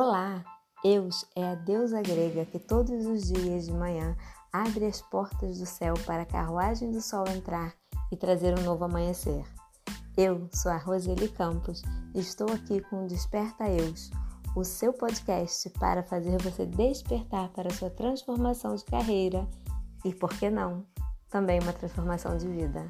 Olá! Eus é a deusa grega que todos os dias de manhã abre as portas do céu para a carruagem do sol entrar e trazer um novo amanhecer. Eu sou a Roseli Campos e estou aqui com o Desperta Eus, o seu podcast para fazer você despertar para a sua transformação de carreira e, por que não, também uma transformação de vida.